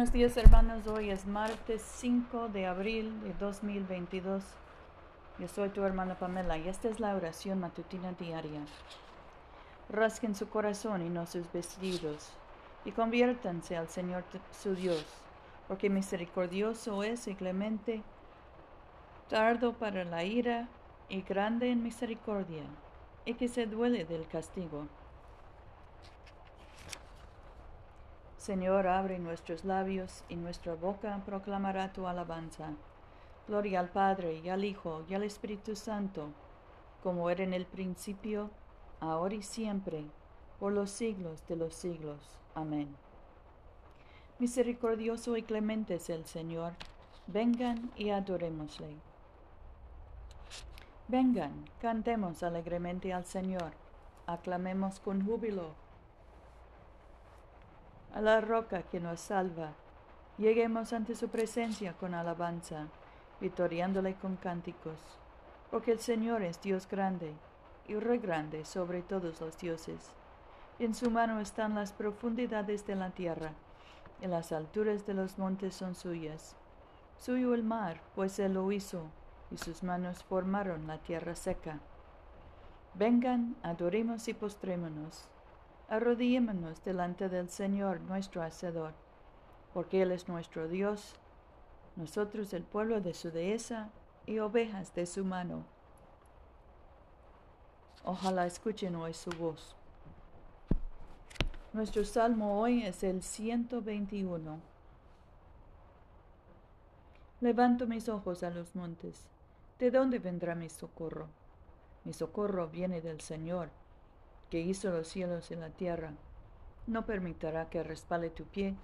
Buenos días hermanos, hoy es martes 5 de abril de 2022. Yo soy tu hermana Pamela y esta es la oración matutina diaria. Rasquen su corazón y no sus vestidos y conviértanse al Señor su Dios, porque misericordioso es y clemente, tardo para la ira y grande en misericordia, y que se duele del castigo. Señor, abre nuestros labios y nuestra boca proclamará tu alabanza. Gloria al Padre y al Hijo y al Espíritu Santo, como era en el principio, ahora y siempre, por los siglos de los siglos. Amén. Misericordioso y clemente es el Señor. Vengan y adorémosle. Vengan, cantemos alegremente al Señor. Aclamemos con júbilo a la roca que nos salva. Lleguemos ante su presencia con alabanza, vitoriándole con cánticos, porque el Señor es Dios grande y re grande sobre todos los dioses. En su mano están las profundidades de la tierra, y las alturas de los montes son suyas. Suyo el mar, pues él lo hizo, y sus manos formaron la tierra seca. Vengan, adoremos y postrémonos arrodillémonos delante del Señor nuestro Hacedor, porque Él es nuestro Dios, nosotros el pueblo de su dehesa y ovejas de su mano. Ojalá escuchen hoy su voz. Nuestro salmo hoy es el 121. Levanto mis ojos a los montes. ¿De dónde vendrá mi socorro? Mi socorro viene del Señor que hizo los cielos y la tierra, no permitirá que respale tu pie,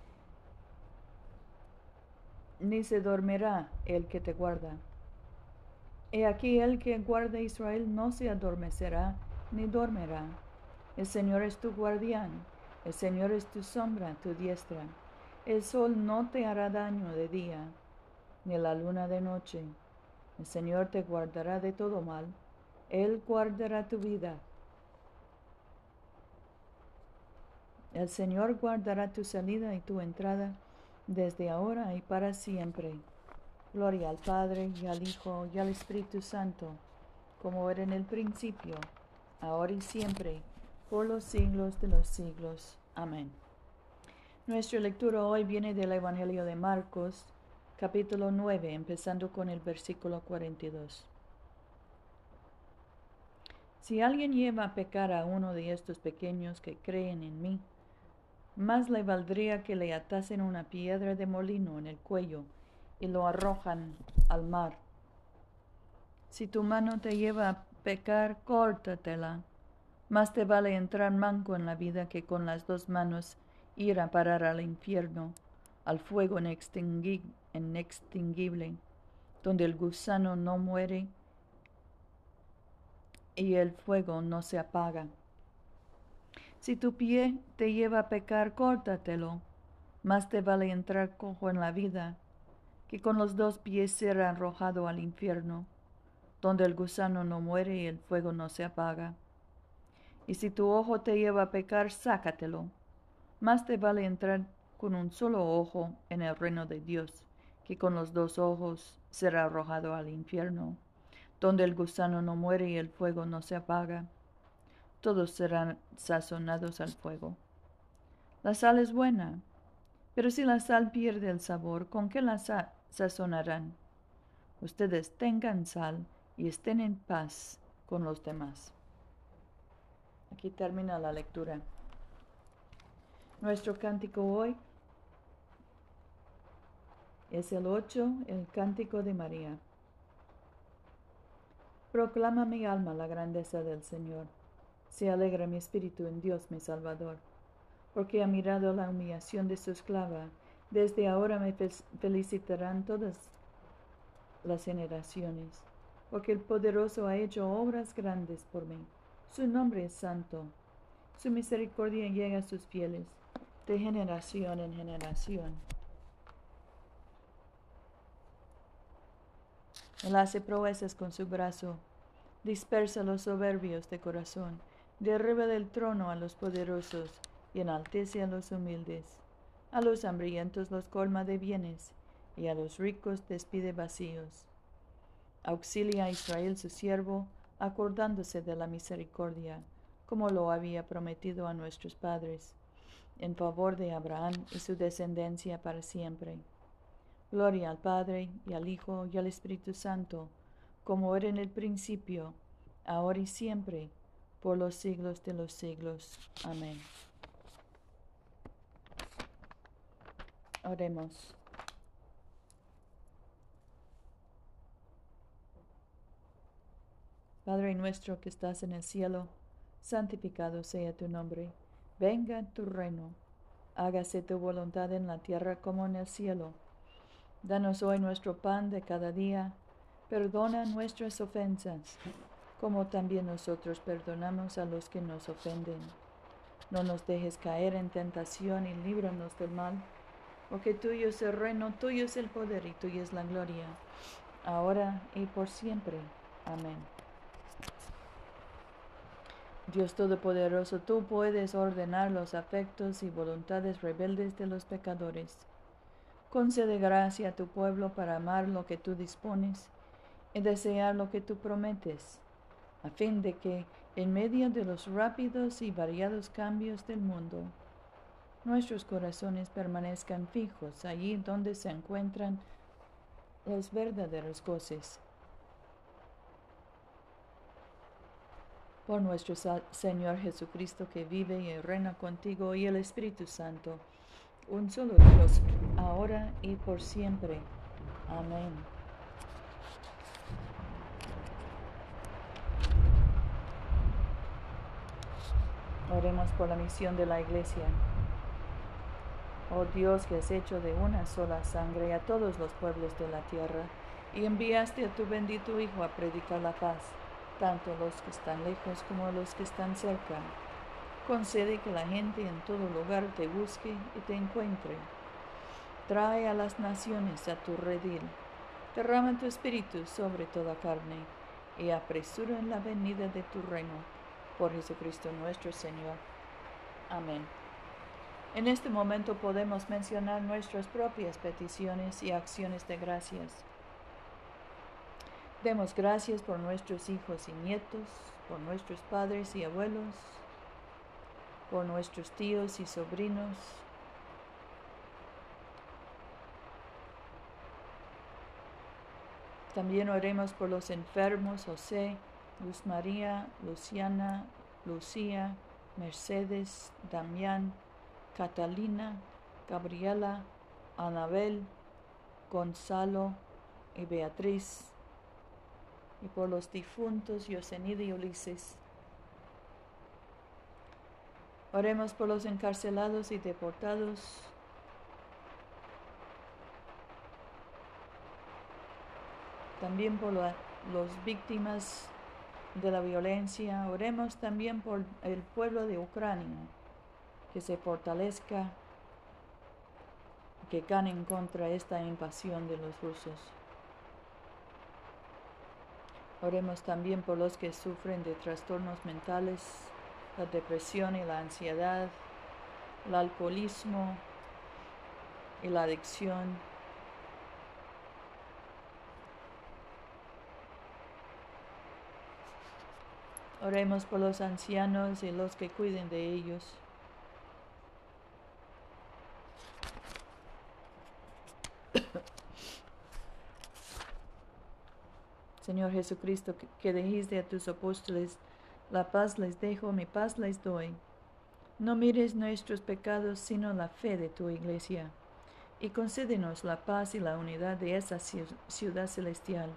ni se dormirá el que te guarda. He aquí el que guarda Israel no se adormecerá ni dormirá. El Señor es tu guardián, el Señor es tu sombra, tu diestra. El sol no te hará daño de día, ni la luna de noche. El Señor te guardará de todo mal, Él guardará tu vida. El Señor guardará tu salida y tu entrada desde ahora y para siempre. Gloria al Padre y al Hijo y al Espíritu Santo, como era en el principio, ahora y siempre, por los siglos de los siglos. Amén. Nuestra lectura hoy viene del Evangelio de Marcos, capítulo 9, empezando con el versículo 42. Si alguien lleva a pecar a uno de estos pequeños que creen en mí, más le valdría que le atasen una piedra de molino en el cuello y lo arrojan al mar. Si tu mano te lleva a pecar, córtatela. Más te vale entrar manco en la vida que con las dos manos ir a parar al infierno, al fuego inextinguible, donde el gusano no muere y el fuego no se apaga. Si tu pie te lleva a pecar, córtatelo. Más te vale entrar cojo en la vida que con los dos pies ser arrojado al infierno, donde el gusano no muere y el fuego no se apaga. Y si tu ojo te lleva a pecar, sácatelo. Más te vale entrar con un solo ojo en el reino de Dios, que con los dos ojos ser arrojado al infierno, donde el gusano no muere y el fuego no se apaga todos serán sazonados al fuego. La sal es buena, pero si la sal pierde el sabor, ¿con qué la sazonarán? Ustedes tengan sal y estén en paz con los demás. Aquí termina la lectura. Nuestro cántico hoy es el 8, el cántico de María. Proclama mi alma la grandeza del Señor se alegra mi espíritu en Dios mi Salvador, porque ha mirado la humillación de su esclava. Desde ahora me felicitarán todas las generaciones, porque el poderoso ha hecho obras grandes por mí. Su nombre es santo. Su misericordia llega a sus fieles, de generación en generación. Él hace proezas con su brazo, dispersa los soberbios de corazón derriba del trono a los poderosos y enaltece a los humildes. A los hambrientos los colma de bienes, y a los ricos despide vacíos. Auxilia a Israel su siervo, acordándose de la misericordia, como lo había prometido a nuestros padres, en favor de Abraham y su descendencia para siempre. Gloria al Padre, y al Hijo, y al Espíritu Santo, como era en el principio, ahora y siempre, por los siglos de los siglos. Amén. Oremos. Padre nuestro que estás en el cielo, santificado sea tu nombre. Venga tu reino. Hágase tu voluntad en la tierra como en el cielo. Danos hoy nuestro pan de cada día. Perdona nuestras ofensas, como también nosotros perdonamos a los que nos ofenden. No nos dejes caer en tentación y líbranos del mal, porque tuyo es el reino, tuyo es el poder y tuya es la gloria, ahora y por siempre. Amén. Dios Todopoderoso, tú puedes ordenar los afectos y voluntades rebeldes de los pecadores. Concede gracia a tu pueblo para amar lo que tú dispones y desear lo que tú prometes, a fin de que, en medio de los rápidos y variados cambios del mundo, nuestros corazones permanezcan fijos allí donde se encuentran los verdaderos goces. Por nuestro Señor Jesucristo que vive y reina contigo y el Espíritu Santo, un solo Dios, ahora y por siempre. Amén. Oremos por la misión de la Iglesia. Oh Dios que has hecho de una sola sangre a todos los pueblos de la tierra y enviaste a tu bendito Hijo a predicar la paz, tanto los que están lejos como los que están cerca Concede que la gente en todo lugar te busque y te encuentre. Trae a las naciones a tu redil. Derrama tu espíritu sobre toda carne y apresura en la venida de tu reino. Por Jesucristo nuestro Señor. Amén. En este momento podemos mencionar nuestras propias peticiones y acciones de gracias. Demos gracias por nuestros hijos y nietos, por nuestros padres y abuelos, por nuestros tíos y sobrinos. También oremos por los enfermos José, Luz María, Luciana, Lucía, Mercedes, Damián, Catalina, Gabriela, Anabel, Gonzalo y Beatriz, y por los difuntos Yosenida y Ulises. Oremos por los encarcelados y deportados. También por las víctimas de la violencia. Oremos también por el pueblo de Ucrania, que se fortalezca, que ganen contra esta invasión de los rusos. Oremos también por los que sufren de trastornos mentales la depresión y la ansiedad, el alcoholismo y la adicción. Oremos por los ancianos y los que cuiden de ellos. Señor Jesucristo, que dijiste a tus apóstoles, la paz les dejo, mi paz les doy. No mires nuestros pecados, sino la fe de tu iglesia. Y concédenos la paz y la unidad de esa ciudad celestial,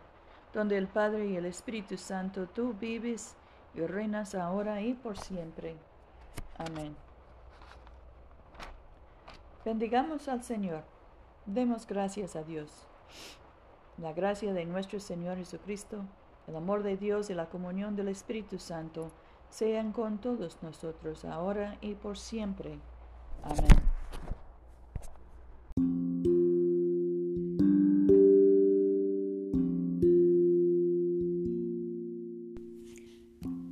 donde el Padre y el Espíritu Santo tú vives y reinas ahora y por siempre. Amén. Bendigamos al Señor. Demos gracias a Dios. La gracia de nuestro Señor Jesucristo el amor de Dios y la comunión del Espíritu Santo sean con todos nosotros ahora y por siempre. Amén.